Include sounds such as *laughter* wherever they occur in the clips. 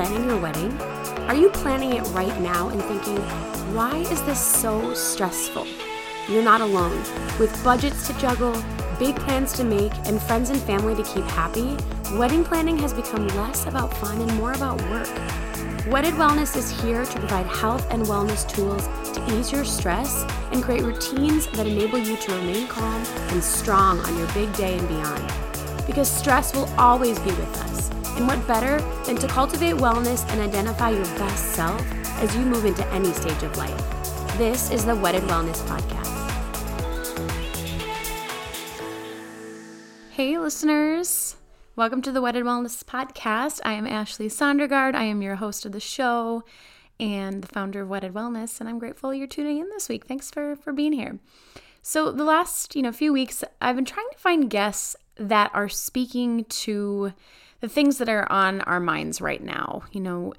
planning your wedding? Are you planning it right now and thinking, why is this so stressful? You're not alone. With budgets to juggle, big plans to make, and friends and family to keep happy, wedding planning has become less about fun and more about work. Wedded Wellness is here to provide health and wellness tools to ease your stress and create routines that enable you to remain calm and strong on your big day and beyond. Because stress will always be with us. And what better than to cultivate wellness and identify your best self as you move into any stage of life? This is the Wedded Wellness Podcast. Hey, listeners. Welcome to the Wedded Wellness Podcast. I am Ashley Sondergaard. I am your host of the show and the founder of Wedded Wellness, and I'm grateful you're tuning in this week. Thanks for for being here. So the last, you know, few weeks I've been trying to find guests that are speaking to the things that are on our minds right now. You know,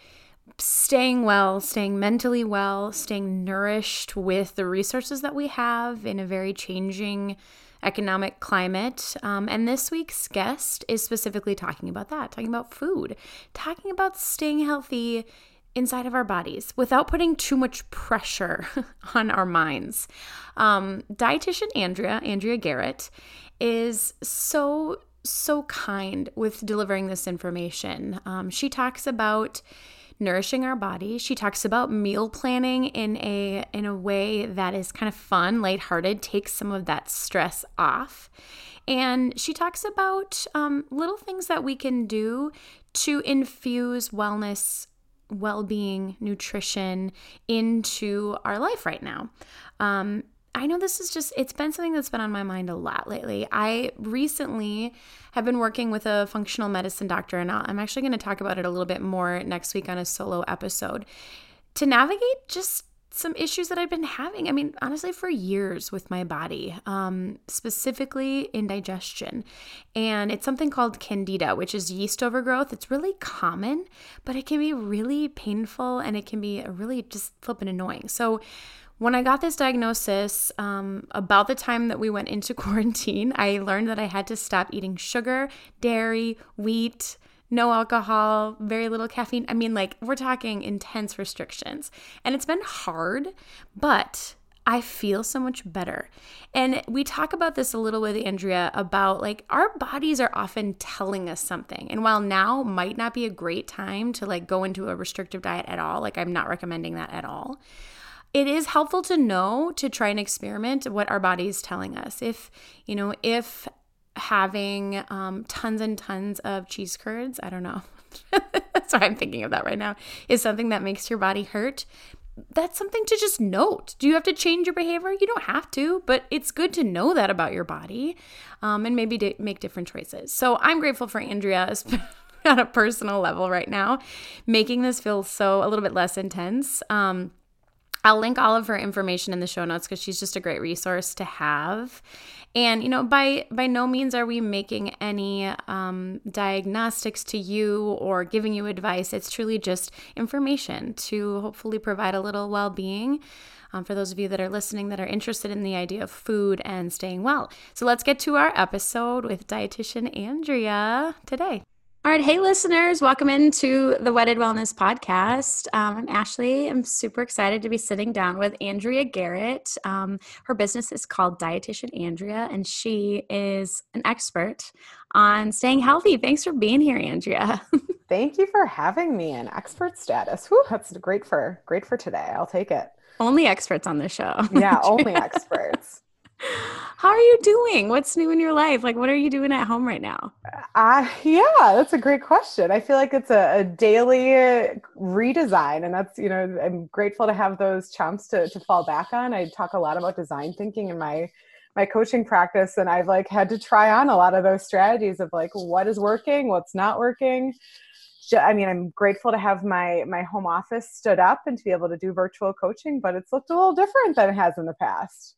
staying well, staying mentally well, staying nourished with the resources that we have in a very changing economic climate. Um, and this week's guest is specifically talking about that, talking about food, talking about staying healthy inside of our bodies without putting too much pressure *laughs* on our minds. Um, dietitian Andrea, Andrea Garrett, is so, so kind with delivering this information. Um, she talks about nourishing our body. She talks about meal planning in a in a way that is kind of fun, lighthearted, takes some of that stress off. And she talks about um, little things that we can do to infuse wellness well being, nutrition into our life right now. Um, I know this is just, it's been something that's been on my mind a lot lately. I recently have been working with a functional medicine doctor, and I'm actually going to talk about it a little bit more next week on a solo episode to navigate just some issues that I've been having. I mean, honestly, for years with my body, um, specifically indigestion. And it's something called candida, which is yeast overgrowth. It's really common, but it can be really painful and it can be really just flipping annoying. So, when I got this diagnosis, um, about the time that we went into *laughs* quarantine, I learned that I had to stop eating sugar, dairy, wheat, no alcohol, very little caffeine. I mean, like, we're talking intense restrictions. And it's been hard, but I feel so much better. And we talk about this a little with Andrea about like our bodies are often telling us something. And while now might not be a great time to like go into a restrictive diet at all, like I'm not recommending that at all. It is helpful to know to try and experiment what our body is telling us. If, you know, if having um, tons and tons of cheese curds. I don't know. *laughs* That's why I'm thinking of that right now. Is something that makes your body hurt. That's something to just note. Do you have to change your behavior? You don't have to, but it's good to know that about your body um, and maybe make different choices. So I'm grateful for Andrea *laughs* on a personal level right now, making this feel so a little bit less intense. Um, I'll link all of her information in the show notes because she's just a great resource to have. And you know, by by no means are we making any um, diagnostics to you or giving you advice. It's truly just information to hopefully provide a little well being. Um, for those of you that are listening that are interested in the idea of food and staying well. So let's get to our episode with dietitian Andrea today. All right. Hey, listeners. Welcome into the Wedded Wellness Podcast. Um, I'm Ashley. I'm super excited to be sitting down with Andrea Garrett. Um, her business is called Dietitian Andrea, and she is an expert on staying healthy. Thanks for being here, Andrea. *laughs* Thank you for having me in expert status. Whew, that's great for great for today. I'll take it. Only experts on the show. *laughs* Yeah, only experts. How are you doing? What's new in your life? Like, what are you doing at home right now? Uh, yeah, that's a great question. I feel like it's a, a daily redesign, and that's you know I'm grateful to have those chumps to to fall back on. I talk a lot about design thinking in my my coaching practice, and I've like had to try on a lot of those strategies of like what is working, what's not working. I mean, I'm grateful to have my my home office stood up and to be able to do virtual coaching, but it's looked a little different than it has in the past.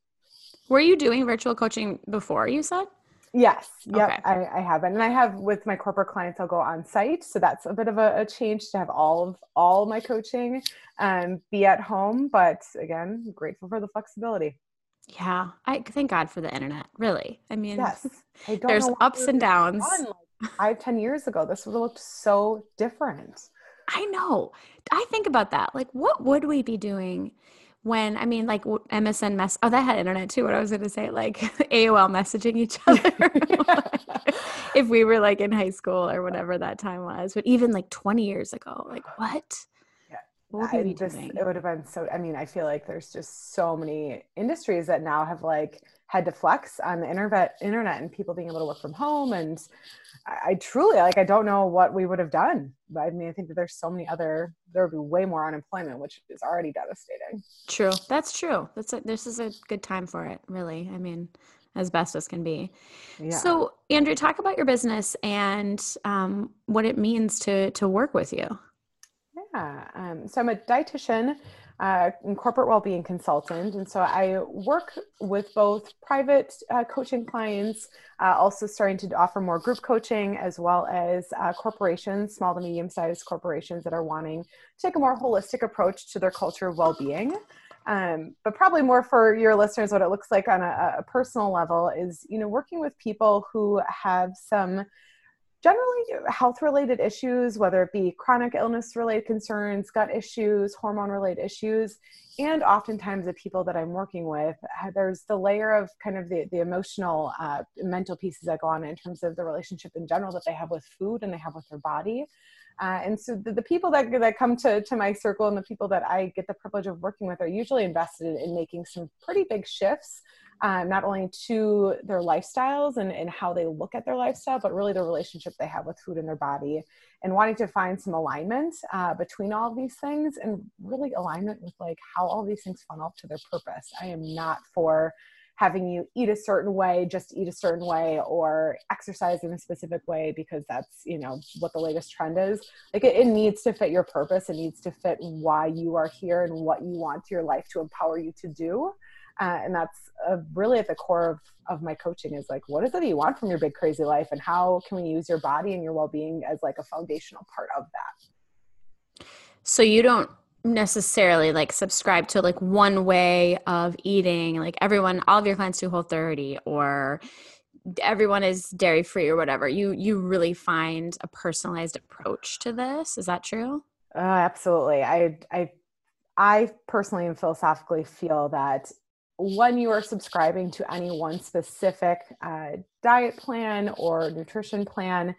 Were you doing virtual coaching before you said? Yes. Yep. Okay. I, I have And I have with my corporate clients, I'll go on site. So that's a bit of a, a change to have all of all my coaching um, be at home. But again, grateful for the flexibility. Yeah. I thank God for the internet. Really. I mean, yes. *laughs* I there's ups and downs. Like five, ten years ago, this would have looked so different. I know. I think about that. Like, what would we be doing when, I mean, like MSN mess, oh, that had internet too. What I was going to say, like *laughs* AOL messaging each *laughs* other. if we were like in high school or whatever that time was, but even like 20 years ago, like what? I just, it would have been so. I mean, I feel like there's just so many industries that now have like had to flex on the internet, internet, and people being able to work from home. And I, I truly like, I don't know what we would have done. But I mean, I think that there's so many other. There would be way more unemployment, which is already devastating. True, that's true. That's a, this is a good time for it. Really, I mean, as best as can be. Yeah. So, Andrea, talk about your business and um, what it means to to work with you. Yeah. Um, so I'm a dietitian uh, and corporate well-being consultant, and so I work with both private uh, coaching clients, uh, also starting to offer more group coaching, as well as uh, corporations, small to medium-sized corporations that are wanting to take a more holistic approach to their culture of well-being. Um, but probably more for your listeners, what it looks like on a, a personal level is, you know, working with people who have some generally health related issues, whether it be chronic illness related concerns, gut issues, hormone related issues, and oftentimes the people that I'm working with, there's the layer of kind of the, the emotional, uh, mental pieces that go on in terms of the relationship in general that they have with food and they have with their body. Uh, and so the, the, people that, that come to, to my circle and the people that I get the privilege of working with are usually invested in making some pretty big shifts um, not only to their lifestyles and, and how they look at their lifestyle, but really the relationship they have with food in their body and wanting to find some alignment uh, between all of these things and really alignment with like how all these things funnel to their purpose. I am not for having you eat a certain way, just eat a certain way, or exercise in a specific way because that's you know what the latest trend is. Like it, it, needs to fit your purpose. It needs to fit why you are here and what you want your life to empower you to do uh, and that's uh, really at the core of, of my coaching is like what is it that you want from your big crazy life and how can we use your body and your well-being as like a foundational part of that? So you don't necessarily like subscribe to like one way of eating like everyone all of your clients do whole 30 or everyone is dairy free or whatever. You you really find a personalized approach to this. Is that true? Uh, absolutely. I i i personally and philosophically feel that when you are subscribing to any one specific uh, diet plan or nutrition plan,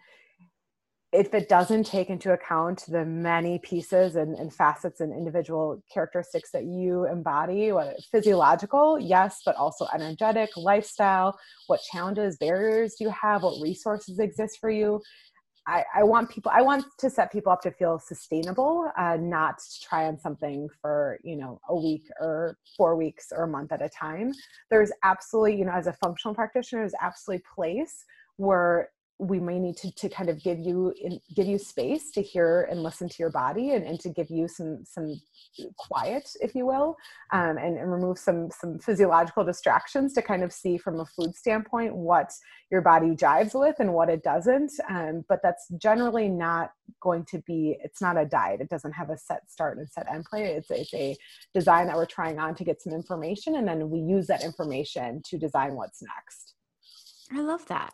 if it doesn't take into account the many pieces and, and, facets and individual characteristics that you embody, what physiological, yes, but also energetic, lifestyle, what challenges, barriers do you have, what resources exist for you, I, I, want people i want to set people up to feel sustainable uh, not to try on something for you know a week or four weeks or a month at a time. There's absolutely you know as a functional practitioner there's absolutely place where we may need to, to kind of give you in, give you space to hear and listen to your body and, and to give you some some quiet if you will um, and, and remove some some physiological distractions to kind of see from a food standpoint what your body jives with and what it doesn't um, but that's generally not going to be it's not a diet. It doesn't have a set start and set end point. It's, it's a design that we're trying on to get some information and then we use that information to design what's next I love that.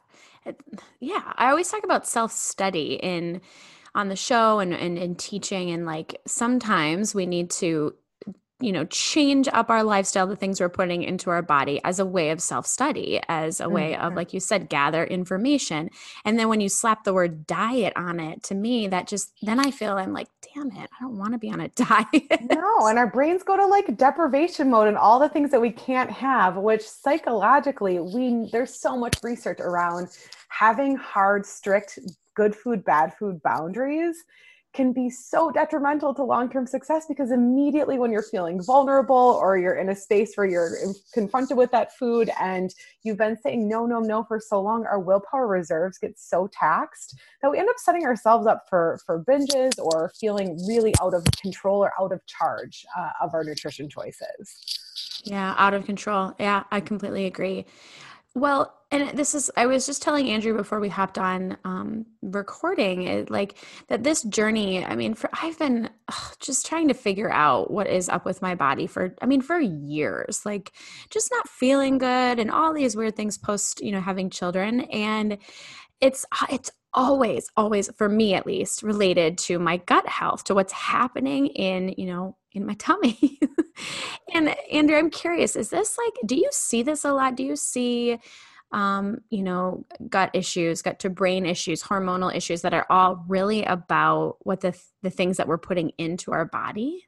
Yeah, I always talk about self study in on the show and, and in teaching and like sometimes we need to you know change up our lifestyle the things we're putting into our body as a way of self-study as a way mm-hmm. of like you said gather information. And then when you slap the word diet on it to me that just then i feel i'm like damn it i don't want to be on a *laughs* diet. No and our brains go to like deprivation mode and all the things that we can't have which psychologically we there's so much research around having hard strict good food bad food boundaries can be so detrimental to long-term success because immediately when you're feeling vulnerable or you're in a space where you're confronted with that food and you've been saying no no no for so long our willpower reserves get so taxed that we end up setting ourselves up for for binges or feeling really out of control or out of charge uh, of our nutrition choices. Yeah out of control. Yeah i completely agree well, and this is, I was just telling Andrea before we hopped on um, recording, it, like that this journey, I mean, for I've been ugh, just trying to figure out what is up with my body for, I mean, for years, like just not feeling good and all these weird things post, you know, having children. And it's, it's always always for me at least related to my gut health to what's happening in you know in my tummy *laughs* and andrea i'm curious is this like do you see this a lot do you see um, you know, gut issues, gut to brain issues, hormonal issues that are all really about what the the things that we're putting into our body.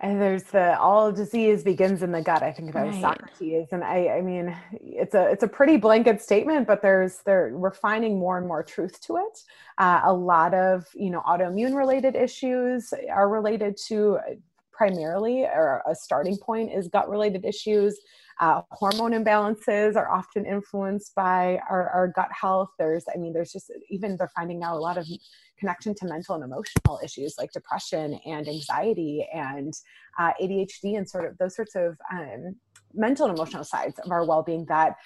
And there's the all disease begins in the gut. I think about right. Socrates, and I, I mean, it's a it's a pretty blanket statement, but there's there we're finding more and more truth to it. Uh, a lot of you know autoimmune related issues are related to primarily, or a starting point is gut related issues. Uh, hormone imbalances are often influenced by our, our gut health. There's, I mean, there's just even they're finding out a lot of connection to mental and emotional issues like depression and anxiety and uh, ADHD and sort of those sorts of um, mental and emotional sides of our well-being that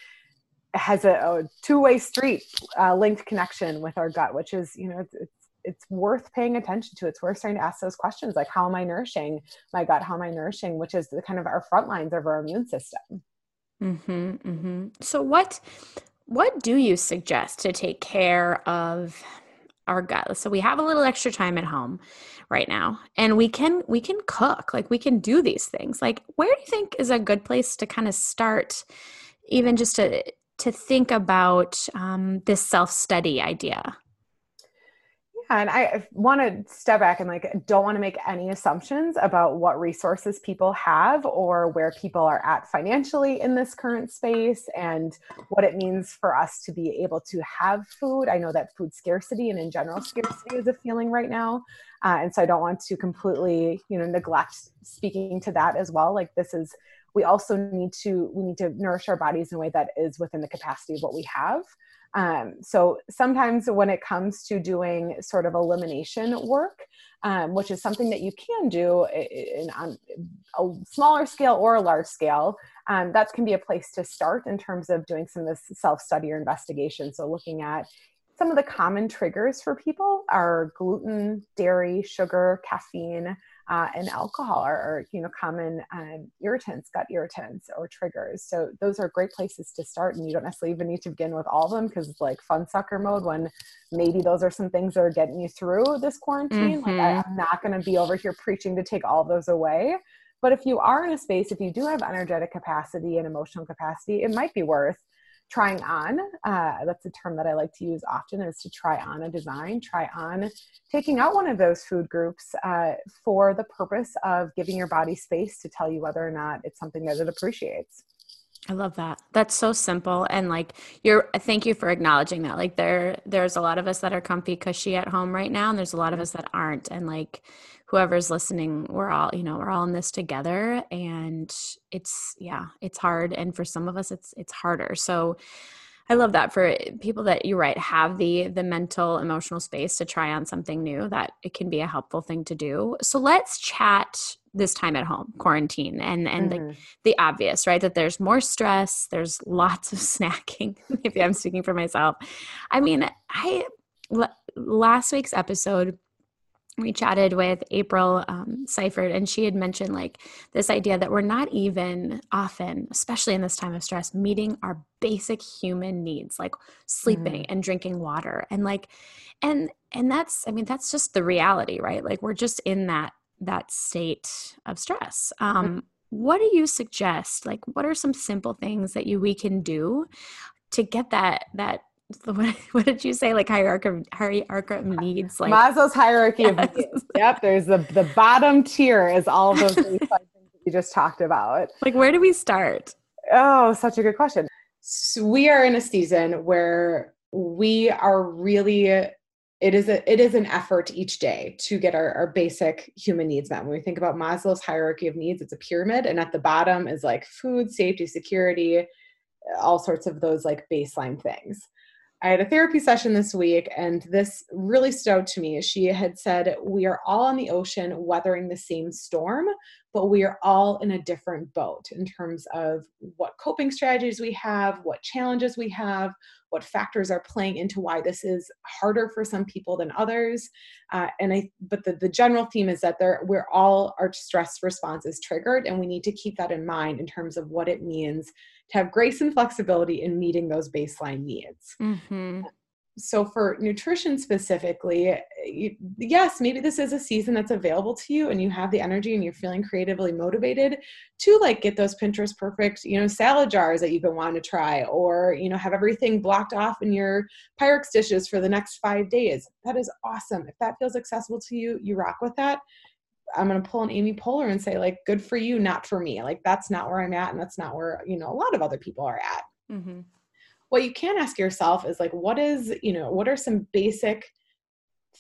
has a, a two-way street uh, linked connection with our gut which is you know it's, it's, it's worth paying attention to. It's worth starting to ask those questions like how am i nourishing my gut? How am i nourishing which is the kind of our front lines of our immune system. Mm-hmm, mm-hmm. so what what do you suggest to take care of our gut. So we have a little extra time at home right now and we can we can cook. Like we can do these things. Like where do you think is a good place to kind of start even just to to think about um, this self-study idea? And I want to step back and like don't want to make any assumptions about what resources people have or where people are at financially in this current space and what it means for us to be able to have food. I know that food scarcity and in general scarcity is a feeling right now. Uh, and so I don't want to completely, you know, neglect speaking to that as well. Like this is we also need to we need to nourish our bodies in a way that is within the capacity of what we have um, so sometimes when it comes to doing sort of elimination work, um, which is something that you can do in, on a smaller scale or a large scale, um, that can be a place to start in terms of doing some of this self-study or investigation. So looking at some of the common triggers for people are gluten, dairy, sugar, caffeine, uh, and alcohol are, are, you know common um, irritants, gut irritants or triggers. So those are great places to start, and you don't necessarily even need to begin with all of them because it's like fun sucker mode when maybe those are some things that are getting you through this quarantine. Mm-hmm. Like I, I'm not going to be over here preaching to take all those away. But if you are in a space, if you do have energetic capacity and emotional capacity, it might be worth trying on uh, that's a term that i like to use often is to try on a design try on taking out one of those food groups uh, for the purpose of giving your body space to tell you whether or not it's something that it appreciates I love that. That's so simple and like you're thank you for acknowledging that. Like there there's a lot of us that are comfy cushy at home right now and there's a lot of us that aren't and like whoever's listening we're all you know we're all in this together and it's yeah it's hard and for some of us it's it's harder. So i love that for people that you're right have the the mental emotional space to try on something new that it can be a helpful thing to do. So let's chat this time at home quarantine and and mm-hmm. the, the obvious right that there's more stress there's lots of *laughs* snacking maybe i'm speaking for myself. I mean i last week's episode we chatted with April um, Seifert, and she had mentioned like this idea that we're not even often, especially in this time of stress, meeting our basic human needs, like sleeping mm. and drinking water, and like, and and that's, I mean, that's just the reality, right? Like we're just in that that state of stress. Um, mm. What do you suggest? Like, what are some simple things that you we can do to get that that *laughs* what, what did you say? Like hierarchy, hierarchy of needs, like Maslow's hierarchy *laughs* yes. of needs. Yep, there's the the bottom tier is all those *laughs* things we just talked about. Like, where do we start? Oh, such a good question. So we are in a season where we are really it is a it is an effort each day to get our, our basic human needs met when we think about maslow's hierarchy of needs it's a pyramid and at the bottom is like food safety security all sorts of those like baseline things I had a therapy session this week, and this really stood out to me. She had said, We are all on the ocean weathering the same storm, but we are all in a different boat in terms of what coping strategies we have, what challenges we have, what factors are playing into why this is harder for some people than others. Uh, and I, but the, the general theme is that there, we're all our stress response is triggered, and we need to keep that in mind in terms of what it means to have grace and flexibility in meeting those baseline needs. Mm-hmm. so for nutrition specifically yes maybe this is a season that's available to you and you have the energy and you're feeling creatively motivated to like get those pinterest perfect you know salad jars that you've been wanting to try or you know have everything blocked off in your pyrex dishes for the next five days that is awesome if that feels accessible to you you rock with that i'm going to pull an amy poehler and say like good for you not for me. Like that's not where i'm at and that's not where you know a lot of other people are at. Mm-hmm. What you can ask yourself is like what is you know what are some basic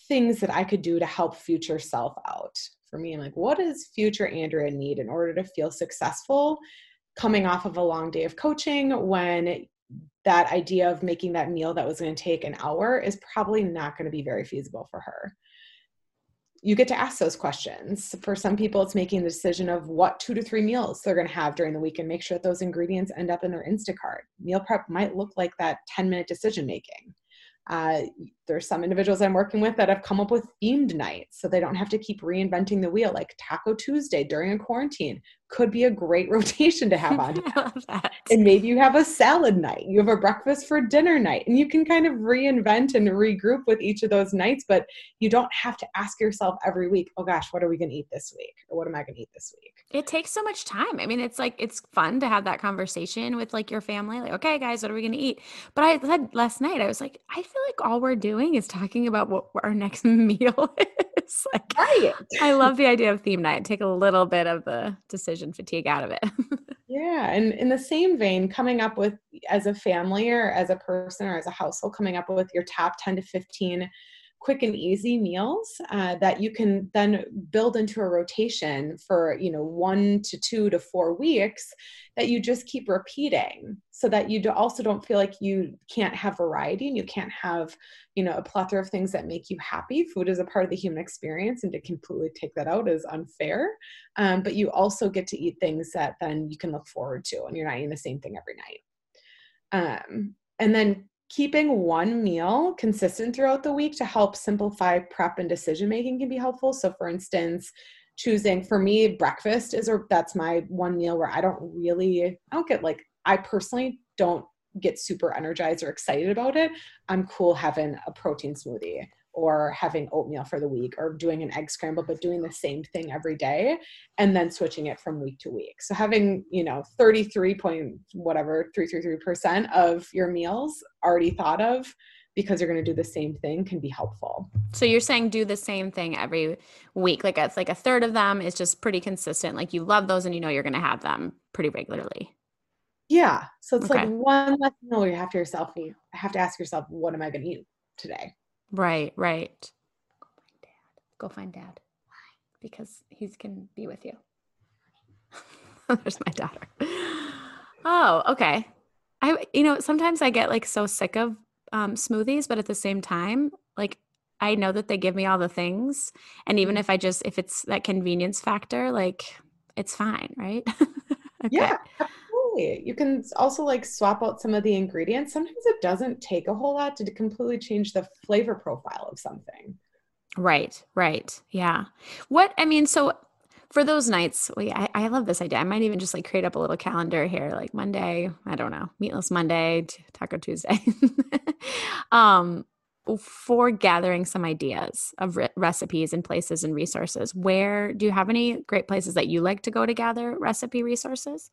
things that i could do to help future self out for me? I'm like what does future andrea need in order to feel successful coming off of a long day of coaching when that idea of making that meal that was going to take an hour is probably not going to be very feasible for her you get to ask those questions. For some people, it's making the decision of what two to three meals they're going to have during the week and make sure that those ingredients end up in their Instacart. Meal prep might look like that 10 minute decision making. Uh, there's some individuals I'm working with that have come up with themed nights so they don't have to keep reinventing the wheel, like Taco Tuesday during a quarantine could be a great *laughs* rotation to have on. *laughs* and maybe you have a salad night, you have a breakfast for dinner night, and you can kind of reinvent and regroup with each of those nights, but you don't have to ask yourself every week, oh gosh, what are we going to eat this week? Or what am I going to eat this week? It takes so much time. I mean, it's like, it's fun to have that conversation with like your family, like, okay, guys, what are we going to eat? But I said last night, I was like, I feel like all we're doing is talking about what our next *laughs* meal is. like, right. I love the idea of theme night. Take a little bit of the decision fatigue out of it. *laughs* yeah. And in the same vein, coming up with as a family or as a person or as a household, coming up with your top 10 to 15 quick and easy meals uh, that you can then build into a rotation for you know one to two to four weeks that you just keep repeating so that you also don't feel like you can't have variety and you can't have you know a plethora of things that make you happy. Food is a part of the human experience and to completely take that out is unfair um, but you also get to eat things that then you can look forward to and you're not eating the same thing every night. Um, and then keeping one meal consistent throughout the week to help simplify prep and decision making can be helpful. So, for instance, choosing for me, breakfast is or that's my one meal where I don't really, I don't get like, I personally don't get super energized or excited about it. I'm cool having a protein smoothie or having oatmeal for the week or doing an egg scramble but doing the same thing every day and then switching it from week to week. So having you know 33 point whatever 333% of your meals already thought of because you're going to do the same thing can be helpful. So you're saying do the same thing every week like it's like a third of them is just pretty consistent like you love those and you know you're going to have them pretty regularly. Yeah so it's okay. like one less meal you have to yourself you have to ask yourself what am i going to eat today Right, right. Go find dad. Go find dad. Because he can be with you. *laughs* There's my daughter. Oh, okay. I you know, sometimes I get like so sick of um, smoothies, but at the same time, like I know that they give me all the things. And even mm-hmm. if I just if it's that convenience factor, like it's fine, right? *laughs* okay. Yeah. You can also like swap out some of the ingredients. Sometimes it doesn't take a whole lot to completely change the flavor profile of something. Right, right. Yeah. What I mean, so for those nights, wait, I, I love this idea. I might even just like create up a little calendar here, like Monday, I don't know, meatless Monday, Taco Tuesday. *laughs* um, for gathering some ideas of re- recipes and places and resources. Where do you have any great places that you like to go to gather recipe resources?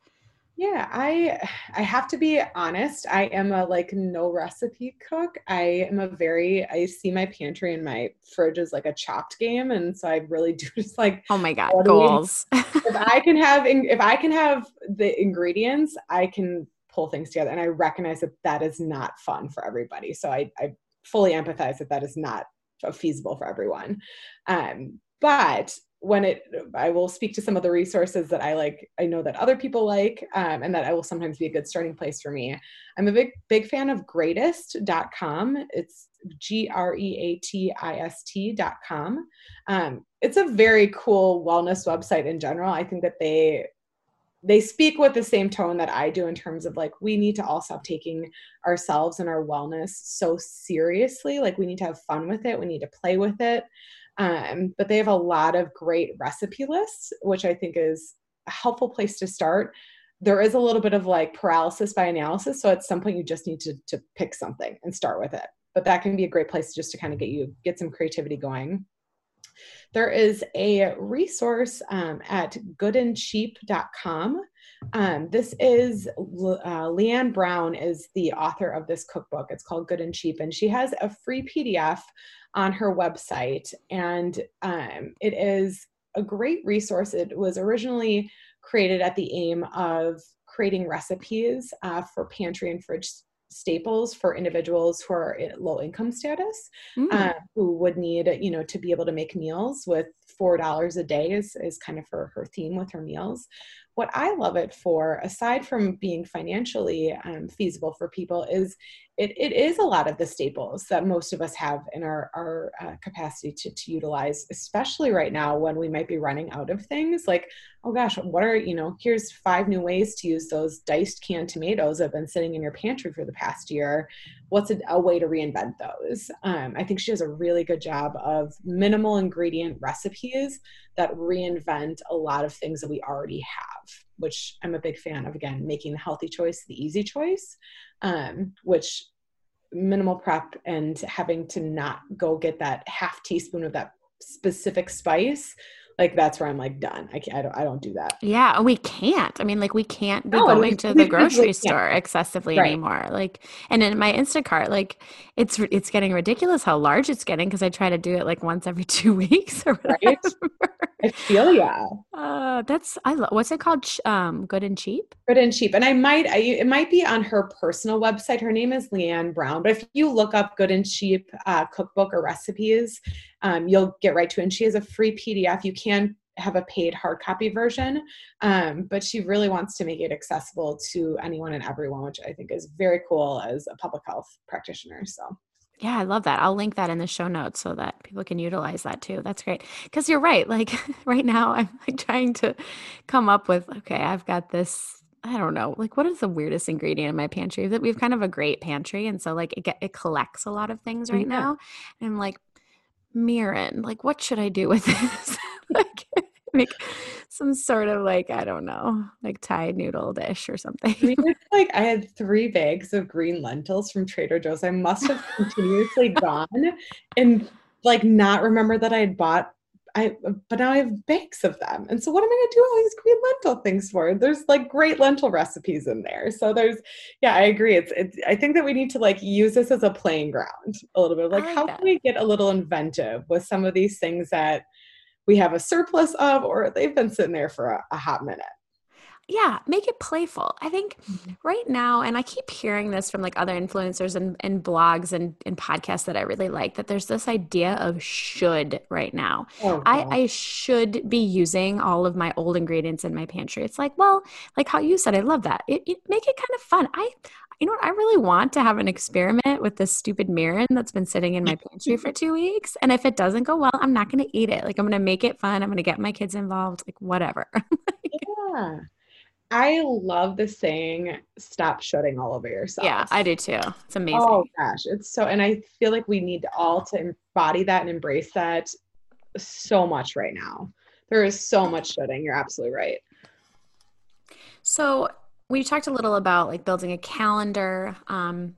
Yeah, I I have to be honest. I am a like no recipe cook. I am a very I see my pantry and my fridge as like a chopped game, and so I really *laughs* do just like oh my god goals. if *laughs* I can have if I can have the ingredients, I can pull things together, and I recognize that that is not fun for everybody. So I I fully empathize that that is not feasible for everyone. Um, but when it i will speak to some of the resources that i like i know that other people like um, and that i will sometimes be a good starting place for me i'm a big big fan of greatist.com it's g-r-e-a-t-i-s-t.com um, it's a very cool wellness website in general i think that they they speak with the same tone that I do in terms of like we need to all stop taking ourselves and our wellness so seriously. Like we need to have fun with it. We need to play with it. Um, but they have a lot of great recipe lists, which I think is a helpful place to start. There is a little bit of like paralysis by analysis. So at some point, you just need to, to pick something and start with it. but that can be a great place just to kind of get you get some creativity going. There is a resource um, at goodandcheap.com. Um, this is uh, Leanne Brown is the author of this cookbook. It's called Good and Cheap, and she has a free PDF on her website, and um, it is a great resource. It was originally created at the aim of creating recipes uh, for pantry and fridge staples for individuals who are in low income status mm. uh, who would need you know to be able to make meals with four dollars a day is, is kind of her, her theme with her meals what i love it for aside from being financially um, feasible for people is it, it is a lot of the staples that most of us have in our, our uh, capacity to, to utilize, especially right now when we might be running out of things. Like, oh gosh, what are, you know, here's five new ways to use those diced canned tomatoes that have been sitting in your pantry for the past year. What's a, a way to reinvent those? Um, I think she does a really good job of minimal ingredient recipes that reinvent a lot of things that we already have, which I'm a big fan of, again, making the healthy choice the easy choice um, which minimal prep and having to not go get that half teaspoon of that specific spice like that's where I'm like done. I can't. I don't. I don't do that. Yeah, we can't. I mean, like we can't be no, going we, to *laughs* the grocery store excessively right. anymore. Like, and in my Instacart, like it's it's getting ridiculous how large it's getting because I try to do it like once every *laughs* two weeks or whatever. Right? I feel yeah. Uh, that's I love. What's it called? Um, Good and cheap. Good and cheap. And I might. I, it might be on her personal website. Her name is Leanne Brown. But if you look up Good and Cheap uh, cookbook or recipes, um, you'll get right to it. And she has a free PDF. You can have a paid hard copy version, um, but she really wants to make it accessible to anyone and everyone, which I think is very cool as a public health practitioner. So. Yeah, I love that. I'll link that in the show notes so that people can utilize that too. That's great. Because you're right. Like *laughs* right now, I'm like trying to come up with okay, I've got this. I don't know, like what is the weirdest ingredient in my pantry? That we have kind of a great pantry, and so like it get, it collects a lot of things right yeah. now. And I'm like, mirin, like what should I do with *laughs* this? like *laughs* make some sort of like I don't know, like Thai noodle dish or something. like I had three bags of green lentils from Trader Joe's. I must have continuously gone and like not remember that I had bought. I but now I have bags of them, and so what am I going to do all these green lentil things for? There's like great lentil recipes in there. So there's yeah, I agree. It's it's. I think that we need to like use this as a playing ground a little bit. Like, like how that. can we get a little inventive with some of these things that we have a surplus of or they've been sitting there for a, a hot minute yeah make it playful i think mm-hmm. right now and i keep hearing this from like other influencers and, and blogs and, and podcasts that i really like that there's this idea of should right now oh, I, I should be using all of my old ingredients in my pantry it's like well like how you said i love that it, it make it kind of fun i you know what? I really want to have an experiment with this stupid mirin that's been sitting in my pantry for two weeks. And if it doesn't go well, I'm not going to eat it. Like, I'm going to make it fun. I'm going to get my kids involved, like, whatever. *laughs* yeah. I love the saying, stop shoulding all over yourself. Yeah, I do too. It's amazing. Oh, gosh. It's so, and I feel like we need all to embody that and embrace that so much right now. There is so much shoulding. You're absolutely right. So, we talked a little about like building a calendar um,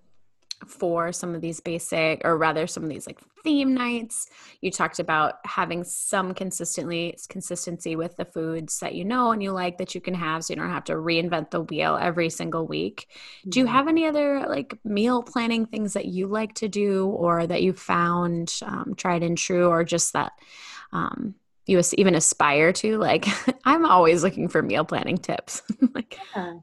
for some of these basic or rather some of these like theme nights. You talked about having some consistently consistency with the foods that you know and you like that you can have so you don't have to reinvent the wheel every single week. Do you mm-hmm. have any other like meal planning things that you like to do or that you found um, tried and true or just that um, you even aspire to? Like *laughs* i'm always looking for meal planning tips. *laughs* Like yeah.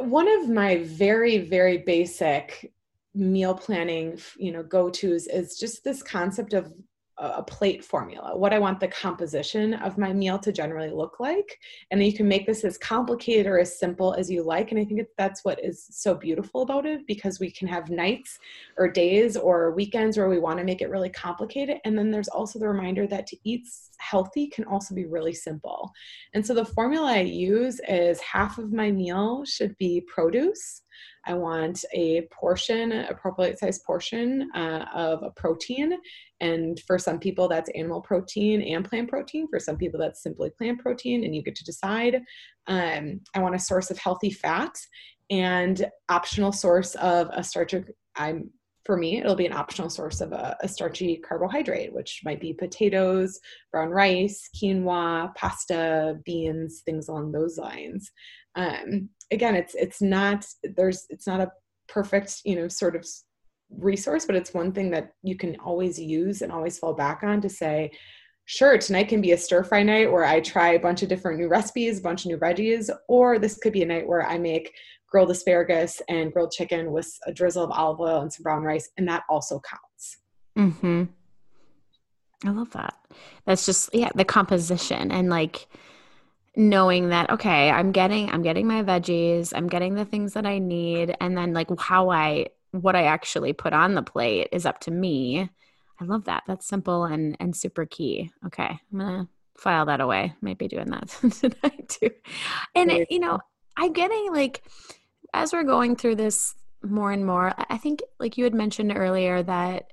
One of my very very basic meal planning you know go-to's is just this concept of a plate formula, what I want the composition of my meal to generally look like. And you can make this as complicated or as simple as you like. And I think that's what is so beautiful about it because we can have nights or days or weekends where we want to make it really complicated. And then there's also the reminder that to eat healthy can also be really simple. And so the formula I use is half of my meal should be produce. I want a portion, appropriate size portion uh, of a protein. And for some people, that's animal protein and plant protein. For some people, that's simply plant protein, and you get to decide. Um, I want a source of healthy fat and optional source of a starch. I'm for me, it'll be an optional source of a, a, starchy carbohydrate, which might be potatoes, brown rice, quinoa, pasta, beans, things along those lines. Um, again, it's it's not there's it's not a perfect you know sort of resource, but it's one thing that you can always use and always fall back on to say, sure, tonight can be a stir fry night where I try a bunch of different new recipes, a bunch of new veggies, or this could be a night where I make grilled asparagus and grilled chicken with a drizzle of olive oil and some brown rice, and that also counts. mm-hmm I love that. That's just yeah, the composition and like knowing that okay, I'm getting I'm getting my veggies, I'm getting the things that I need, and then like how I what I actually put on the plate is up to me. I love that. That's simple and and super key. Okay, I'm gonna file that away. Might be doing that *laughs* tonight too. And it, you know, I'm getting like as we're going through this more and more, I think, like you had mentioned earlier, that,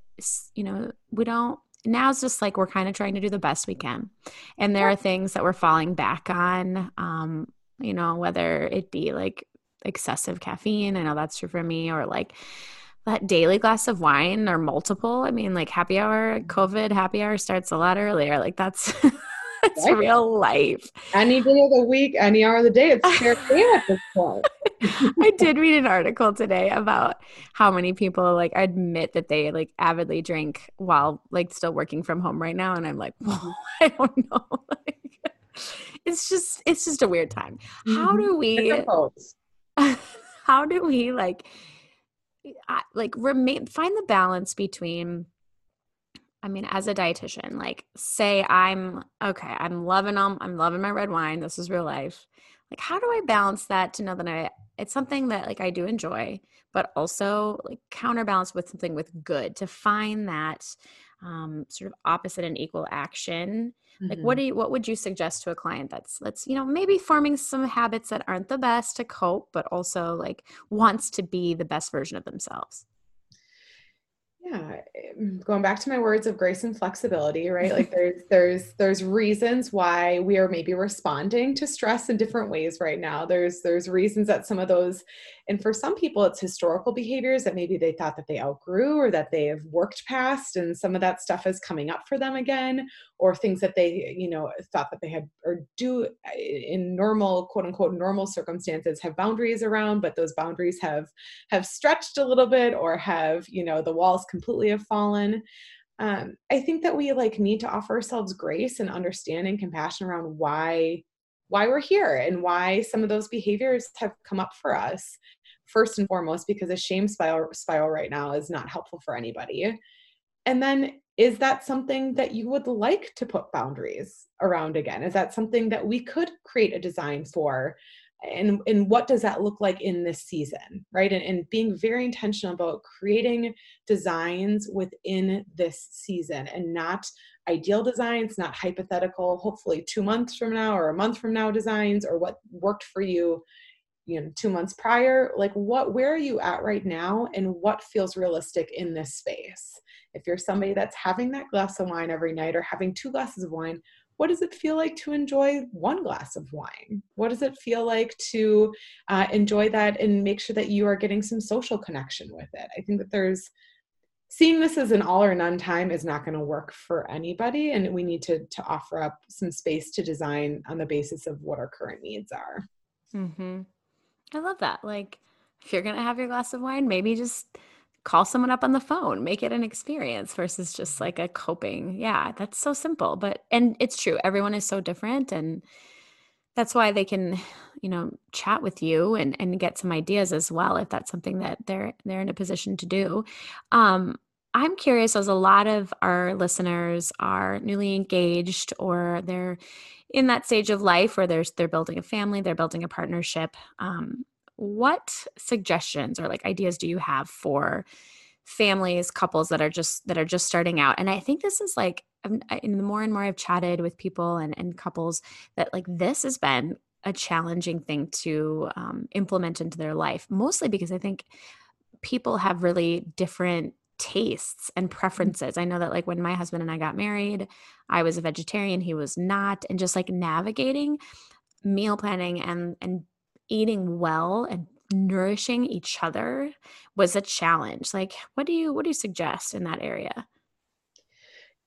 you know, we don't, now it's just like we're kind of trying to do the best we can. And there are things that we're falling back on, um, you know, whether it be like excessive caffeine, I know that's true for me, or like, that daily glass of wine or multiple. I mean, like happy hour, COVID happy hour starts a lot earlier. Like that's *laughs* *laughs* it's right? real life. Any day of the week, any hour of the day, it's *laughs* fair game at this point. I did read an article today about how many people like admit that they like avidly drink while like still working from home right now, and I'm like, *laughs* well, I don't know. like, it's just it's just a weird time. How mm-hmm. do we? how do we like? like remain find the balance between I mean, as a dietitian, like say I'm okay, I'm loving them, I'm loving my red wine. This is real life. Like, how do I balance that to know that I it's something that like I do enjoy, but also like counterbalance with something with good to find that um, sort of opposite and equal action. Mm-hmm. Like, what mm-hmm. do you what would you suggest to a client that's that's you know maybe forming some habits that aren't the best to cope, but also like wants to be the best version of themselves? Yeah um, going back to my words of grace and flexibility right? Like *laughs* there's there's there's reasons why we are maybe responding to stress in different ways right now. There's there's reasons that some of those and for some people it's historical behaviors that maybe they thought that they outgrew or that they have worked past and some of that stuff is coming up for them again or things that they you know thought that they had or do uh, in normal quote unquote normal circumstances have boundaries around but those boundaries have have stretched a little bit or have you know the walls completely have fallen. Um, i think that we like need to offer ourselves grace and understanding compassion around why why we're here and why some of those behaviors have come up for us first and foremost because a shame spiral, spiral right now is not helpful for anybody. And then is that something that you would like to put boundaries around again? Is that something that we could create a design for? And and what does that look like in this season right? And, and being very intentional about creating designs within this season and not ideal designs not hypothetical hopefully two months from now or a month from now designs or what worked for you you know two months prior. Like what where are you at right now and what feels realistic in this space if you're somebody that's having that glass of wine every night or having two glasses of wine what does it feel like to enjoy one glass of wine what does it feel like to uh, enjoy that and make sure that you are getting some social connection with it i think that there's seeing this as an all or none time is not going to work for anybody and we need to to offer up some space to design on the basis of what our current needs are mm-hmm. I love that. Like, if you're going to have your glass of wine, maybe just call someone up on the phone, make it an experience versus just like a coping. Yeah, that's so simple. But, and it's true, everyone is so different. And that's why they can, you know, chat with you and, and get some ideas as well if that's something that they're they're in a position to do. Um, I'm curious as a lot of our listeners are newly engaged or they're in that stage of life where there's they're building a family, they're building a partnership. Um, what suggestions or like ideas do you have for families, couples that are just that are just starting out? And I think this is like in the more and more I've chatted with people and, and couples that like this has been a challenging thing to um, implement into their life, mostly because I think people have really different tastes and mm. preferences. I know that like when my husband and I got married, I was a vegetarian, he was not, and just like navigating meal planning and and eating well and nourishing each other was a challenge. Like what do you what do you suggest in that area?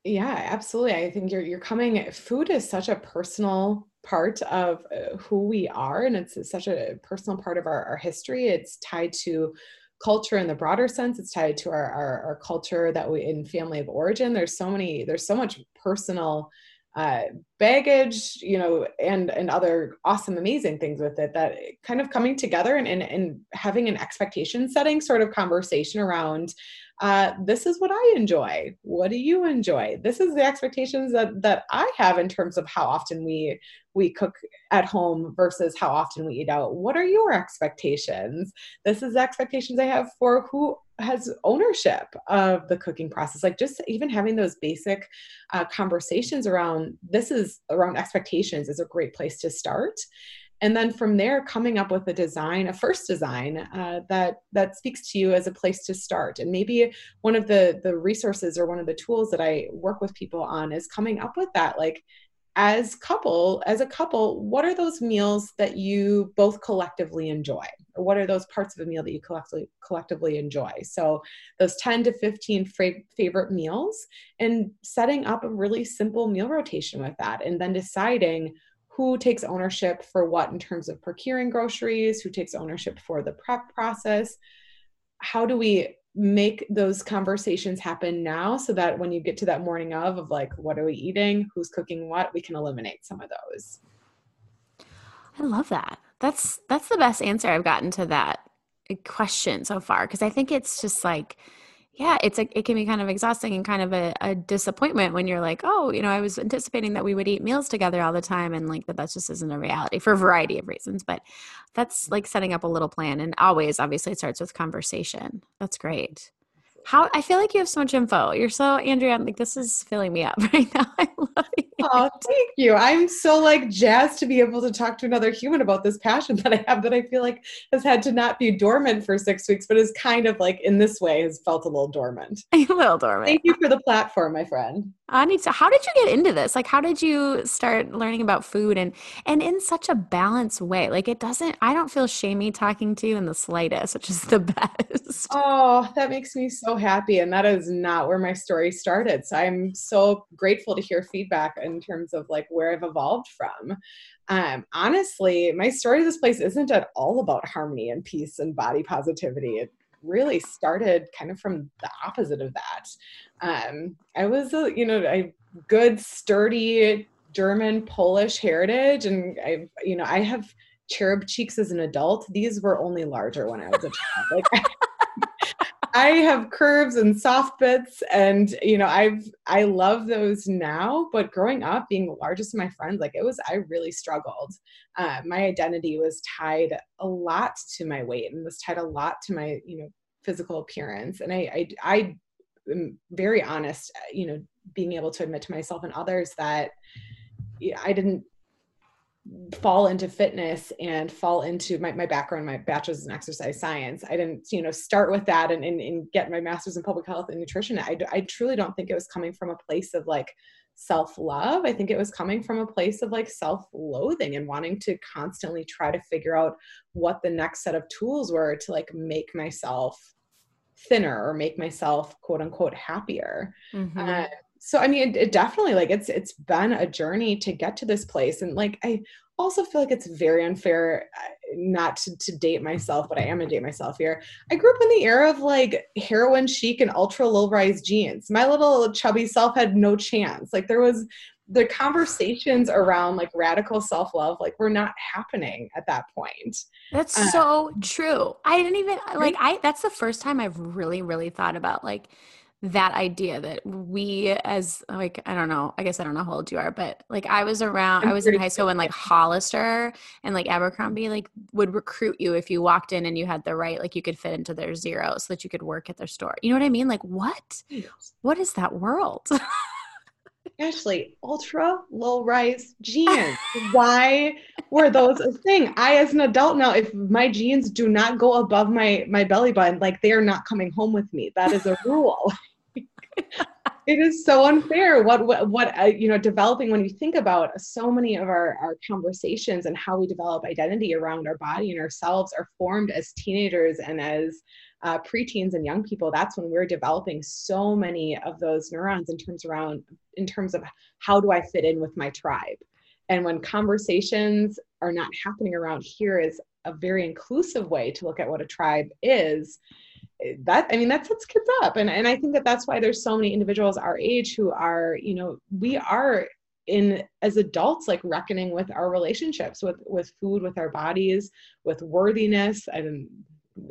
Yeah, absolutely. I think you're you're coming food is such a personal part of uh, who we are and it's such a personal part of our, our history. It's tied to culture in the broader sense it's tied to our, our, our culture that we in family of origin there's so many there's so much personal uh, baggage, you know, and and other awesome, amazing things with it. That kind of coming together and and, and having an expectation setting sort of conversation around. Uh, this is what I enjoy. What do you enjoy? This is the expectations that that I have in terms of how often we we cook at home versus how often we eat out. What are your expectations? This is the expectations I have for who has ownership of the cooking process like just even having those basic uh, conversations around this is around expectations is a great place to start. And then from there coming up with a design a first design uh, that that speaks to you as a place to start. And maybe one of the the resources or one of the tools that i work with people on is coming up with that like as couple as a couple what are those meals that you both collectively enjoy? Or what are those parts of a meal that you collectively collectively enjoy? So those 10 to 15 favorite meals and setting up a really simple meal rotation with that and then deciding who takes ownership for what in terms of procuring groceries who takes ownership for the prep process. How do we make those conversations happen now so that when you get to that morning of of like what are we eating? Who's cooking what? We can eliminate some of those. I love that. That's that's the best answer i've gotten to that eh, question so far because i think it's just like yeah, it's a, it can be kind of exhausting and kind of a, a, disappointment when you're like, oh, you know, I was anticipating that we would eat meals together all the time, and like that that just isn't a reality for a variety of reasons. But that's like setting up a little plan, and always, obviously, it starts with conversation. That's great. How I feel like you have so much info. You're so Andrea. I'm like this is filling me up *laughs* right now. I love it. Oh, thank you. I'm so like jazzed to be able to talk to another human about this passion *laughs* that I have that I feel like has had to not be dormant for six weeks, but is kind of like in this way has felt a little dormant. *laughs* A little dormant. Thank you for the platform, my friend. I need to. How did you get into this? Like, how did you start learning about food and and in such a balanced way? Like, it doesn't. I don't feel shamey talking to you in the slightest, which is the best. Oh, that makes me so happy, and that is not where my story started. So I'm so grateful to hear feedback in terms of like where I've evolved from. Um, honestly, my story of this place isn't at all about harmony and peace and body positivity. It really started kind of from the opposite of that. Um, I was a, you know, a good, sturdy German Polish heritage, and I, you know, I have cherub cheeks as an adult. These were only larger when I was a child. Like *laughs* I have curves and soft bits, and you know, I've I love those now. But growing up, being the largest of my friends, like it was, I really struggled. Uh, my identity was tied a lot to my weight, and was tied a lot to my you know physical appearance. And I I, I am very honest, you know, being able to admit to myself and others that I didn't fall into fitness and fall into my, my background my bachelor's in exercise science. I didn't you know start with that and, and, and get my master's in public health and nutrition. I, I truly don't think it was coming from a place of like self-love. I think it was coming from a place of like self-loathing and wanting to constantly try to figure out what the next set of tools were to like make myself thinner or make myself quote unquote happier. Mm-hmm. uh, so i mean it, it, definitely like it's it's been a journey to get to this place. And like i also feel like it's very unfair uh, not to, to date myself but i am gonna date myself here. I grew up in the era of like heroin chic and ultra low rise jeans. My little chubby self had no chance. Like there was the conversations around like radical self-love like were not happening at that point. That's uh, so true. I didn't even like i that's the first time i've really really thought about like that idea that we as like I don't know, I guess I don't know how old you are, but like I was around I was in high school when like Hollister and like Abercrombie like would recruit you if you walked in and you had the right like you could fit into their zero so that you could work at their store. You know what I mean? Like what? What is that world? *laughs* Ashley, ultra low rise jeans. Why were those a thing? I, as an adult now, if my jeans do not go above my my belly button, like they are not coming home with me. That is a rule. *laughs* it is so unfair what what, what uh, you know developing when you think about so many of our, our conversations and how we develop identity around our body and ourselves are formed as teenagers and as uh, preteens and young people that's when we're developing so many of those neurons in terms around in terms of how do i fit in with my tribe? And when conversations are not happening around here is a very inclusive way to look at what a tribe is that i mean that sets kids up. And, and i think that that's why there's so many individuals our age who are you know we are in as adults like reckoning with our relationships with with food with our bodies with worthiness. I don't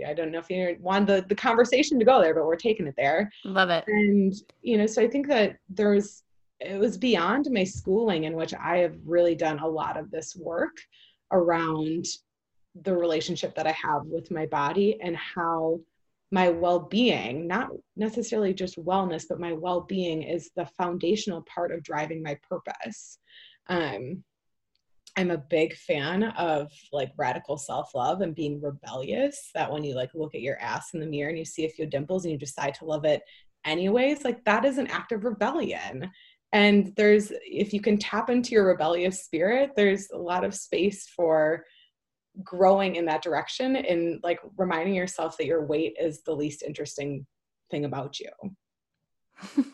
i don't know if you want the, the conversation to go there but we're taking it there. Love it. And you know so i think that there's it was beyond my schooling in which i have really done a lot of this work around the relationship that i have with my body and how my well-being not necessarily just wellness but my well-being is the foundational part of driving my purpose. Um, i'm a big fan of like radical self-love and being rebellious that when you like look at your ass in the mirror and you see a few dimples and you decide to love it anyways like that is an act of rebellion. And there's if you can tap into your rebellious spirit there's a lot of space for growing in that direction and like reminding yourself that your weight is the least interesting thing about you. *laughs*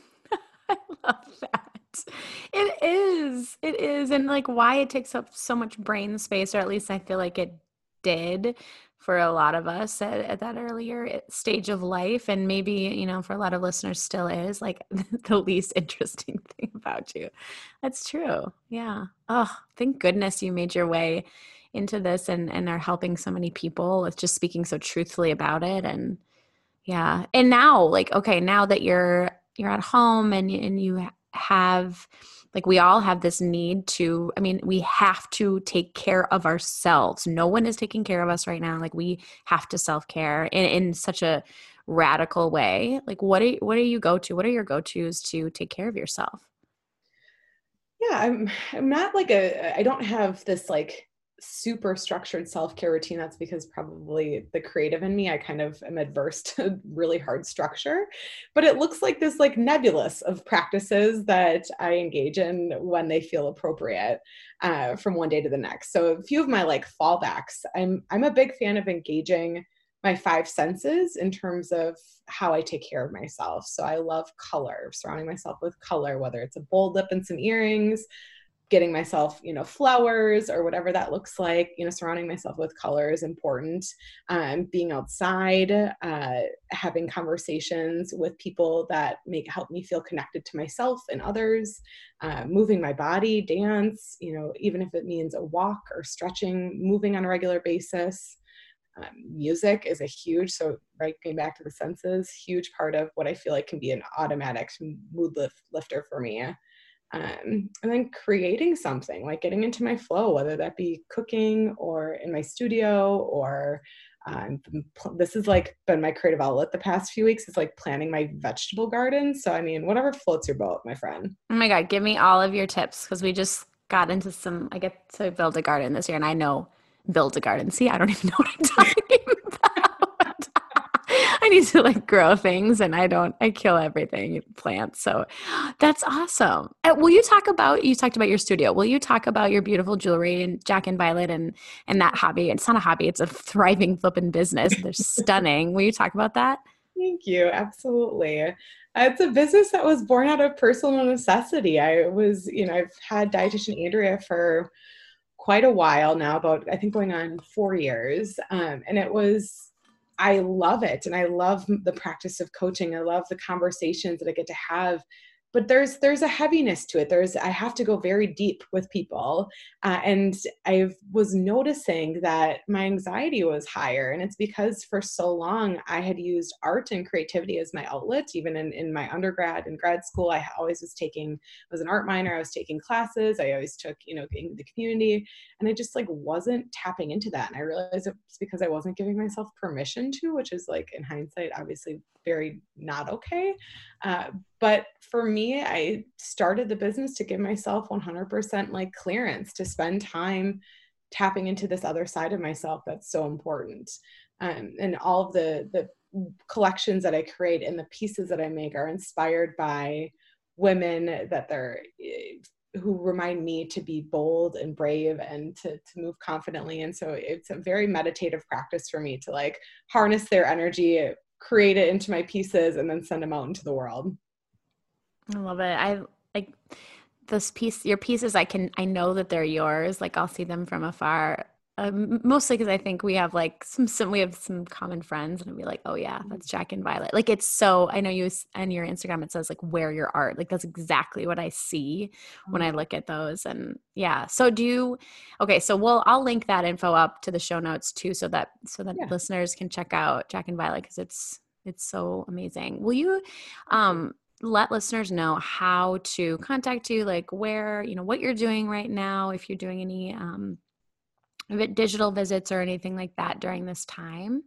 I love that. It is. It is. And like why it takes up so much brain space, or at least I feel like it did for a lot of us at, at that earlier eh, stage of life. And maybe, you know, for a lot of listeners still is like *laughs* the least interesting thing about you. That's true. Yeah. Oh, thank goodness you made your way into this and and are helping so many people with just speaking so truthfully about it and yeah. And now like okay now that you're you're at home and and you have like we all have this need to i mean we have to take care of ourselves. No one is taking care of us right now. Like we have to self-care in, in such a radical way. Like what are what are you go to what are your go-to's to take care of yourself? Yeah i'm i'm not like a i don't have this like super structured self-care routine that's because probably the creative in me i kind of am adverse *laughs* to really hard structure but it looks like this like nebulous of practices that i engage in when they feel appropriate uh, from one day to the next so a few of my like fallbacks i'm i'm a big fan of engaging my five senses in terms of how I take care of myself. So I love color, surrounding myself with color, whether it's a bold lip and some earrings, getting myself you know flowers or whatever that looks like you know surrounding myself with color is important. Um, being outside uh, having conversations with people that make help me feel connected to myself and others uh, moving my body dance you know even if it means a walk or stretching moving on a regular basis. Um, music is a huge so right going back to the senses huge part of what i feel like can be an automatic mood lift, lifter for me um, and then creating something like getting into my flow whether that be cooking or in my studio or um, this has like been my creative outlet the past few weeks is like planning my vegetable garden. So i mean whatever floats your boat my friend. Oh my god give me all of your tips because we just got into some i get to build a garden this year and i know build a garden. See i don't even know what i'm *laughs* talking I *laughs* need to like grow things and I don't, I kill everything, plants. So *gasps* that's awesome. Uh, will you talk about, you talked about your studio. Will you talk about your beautiful jewelry and Jack and Violet and, and that hobby? It's not a hobby, it's a *laughs* thriving flipping business. They're *laughs* stunning. Will you talk about that? Thank you. Absolutely. Uh, it's a business that was born out of personal necessity. I was, you know, I've had dietitian Andrea for quite a while now, about I think going on four years. Um, and it was I love it. And I love the practice of coaching. I love the conversations that I get to have but there's there's a heaviness to it. There's i have to go very deep with people uh, and i was noticing that my anxiety was higher and it's because for so long i had used art and creativity as my outlet even in, in my undergrad and grad school i always was taking was an art minor i was taking classes i always took you know the community and i just like wasn't tapping into that and i realized it's because i wasn't giving myself permission to which is like in hindsight obviously very not okay. Uh, but for me i started the business to give myself 100% like clearance to spend time tapping into this other side of myself that's so important. Um, and all of the the collections that i create and the pieces that i make are inspired by women that they're eh, who remind me to be bold and brave and to, to move confidently. And so it's a very meditative practice for me to like harness their energy create it into my pieces and then send them out into the world. I love it. I like this piece your pieces i can i know that they're yours. Like i'll see them from afar um, mostly because I think we have like some, some we have some common friends, and I'd be like, oh yeah, that's mm-hmm. Jack and Violet. Like it's so I know you and your Instagram it says like wear your art. Like that's exactly what I see when I mm-hmm. look at those. And yeah, so do you? Okay, so we'll I'll link that info up to the show notes too, so that so that yeah. listeners can check out Jack and Violet because it's it's so amazing. Will you? um let listeners know how to contact you like where you know what you're doing right now if you're doing any um digital visits or anything like that during this time?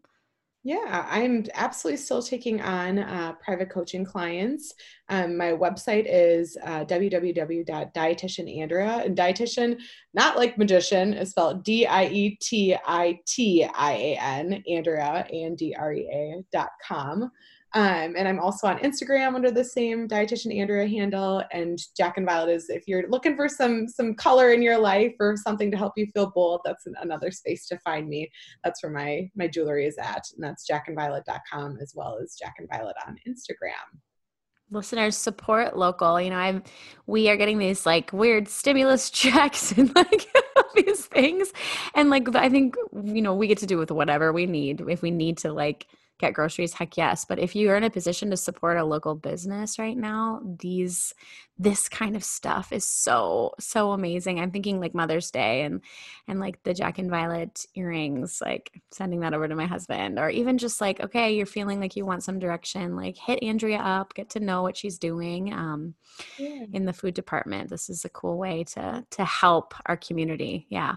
Yeah, I'm absolutely still taking on uh, private coaching clients. Um, my website is uh, www.dietitianandrea. And dietitian, not like magician, is spelled D I E T I T I A N, Andrea, A N D R E A dot com. Um, and I'm also on Instagram under the same dietitian Andrea handle. And Jack and Violet is if you're looking for some some color in your life or something to help you feel bold, that's another space to find me. That's where my my jewelry is at, and that's jackandviolet.com as well as Jack and Violet on Instagram listeners support local you know i'm we are getting these like weird stimulus *laughs* checks and like *laughs* these things. And like i think you know we get to do with whatever we need. If we need to like get groceries heck yes but if you're in a position to support a local business right now these this kind of stuff is so so amazing. I'm thinking like mother's day and and like the jack and violet earrings like sending that over to my husband or even just like okay you're feeling like you want some direction like hit andrea up get to know what she's doing um, yeah. in the food department. This is a cool way to to help our community. Yeah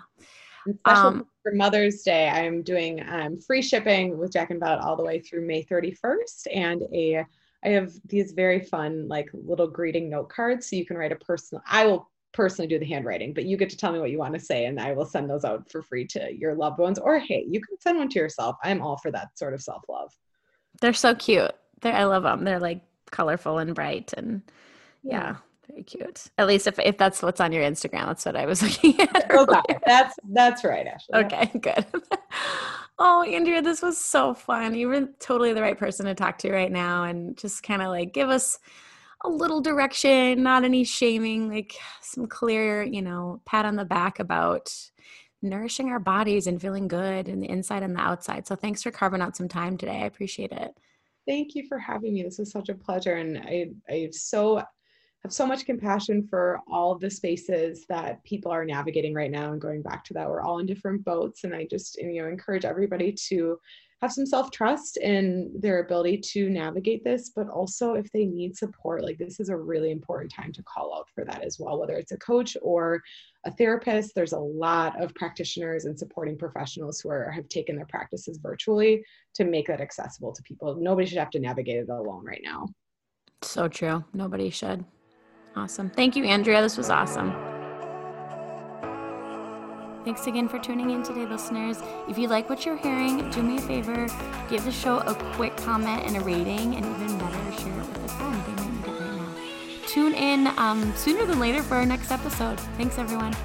um, for Mother's Day, I'm doing um, free shipping with Jack and Violet all the way through May 31st, and a I have these very fun like little greeting note cards, so you can write a personal. I will personally do the handwriting, but you get to tell me what you want to say, and I will send those out for free to your loved ones. Or hey, you can send one to yourself. I'm all for that sort of self love. They're so cute. They're, I love them. They're like colorful and bright, and yeah. Very cute. At least if, if that's what's on your Instagram, that's what I was *laughs* looking at. Okay. That's that's right, Ashley. Okay, good. *laughs* oh, Andrea, this was so fun. You were totally the right person to talk to right now and just kind of like give us a little direction, not any shaming, like some clear, you know, pat on the back about nourishing our bodies and feeling good in the inside and the outside. So thanks for carving out some time today. I appreciate it. Thank you for having me. This was such a pleasure. And I, I so have so much compassion for all the spaces that people are navigating right now and going back to that. We're all in different boats and i just you know encourage everybody to have some self-trust in their ability to navigate this but also if they need support like this is a really important time to call out for that as well whether it's a coach or a therapist. There's a lot of practitioners and supporting professionals who are, have taken their practices virtually to make that accessible to people. Nobody should have to navigate it alone right now. So true. Nobody should Awesome. Thank you, Andrea. This was awesome. Thanks again for tuning in today, listeners. If you like what you're hearing, do me a favor, give the show a quick comment and a rating, and even better, share it with a friend. They might need it right now. Tune in um, sooner than later for our next episode. Thanks, everyone.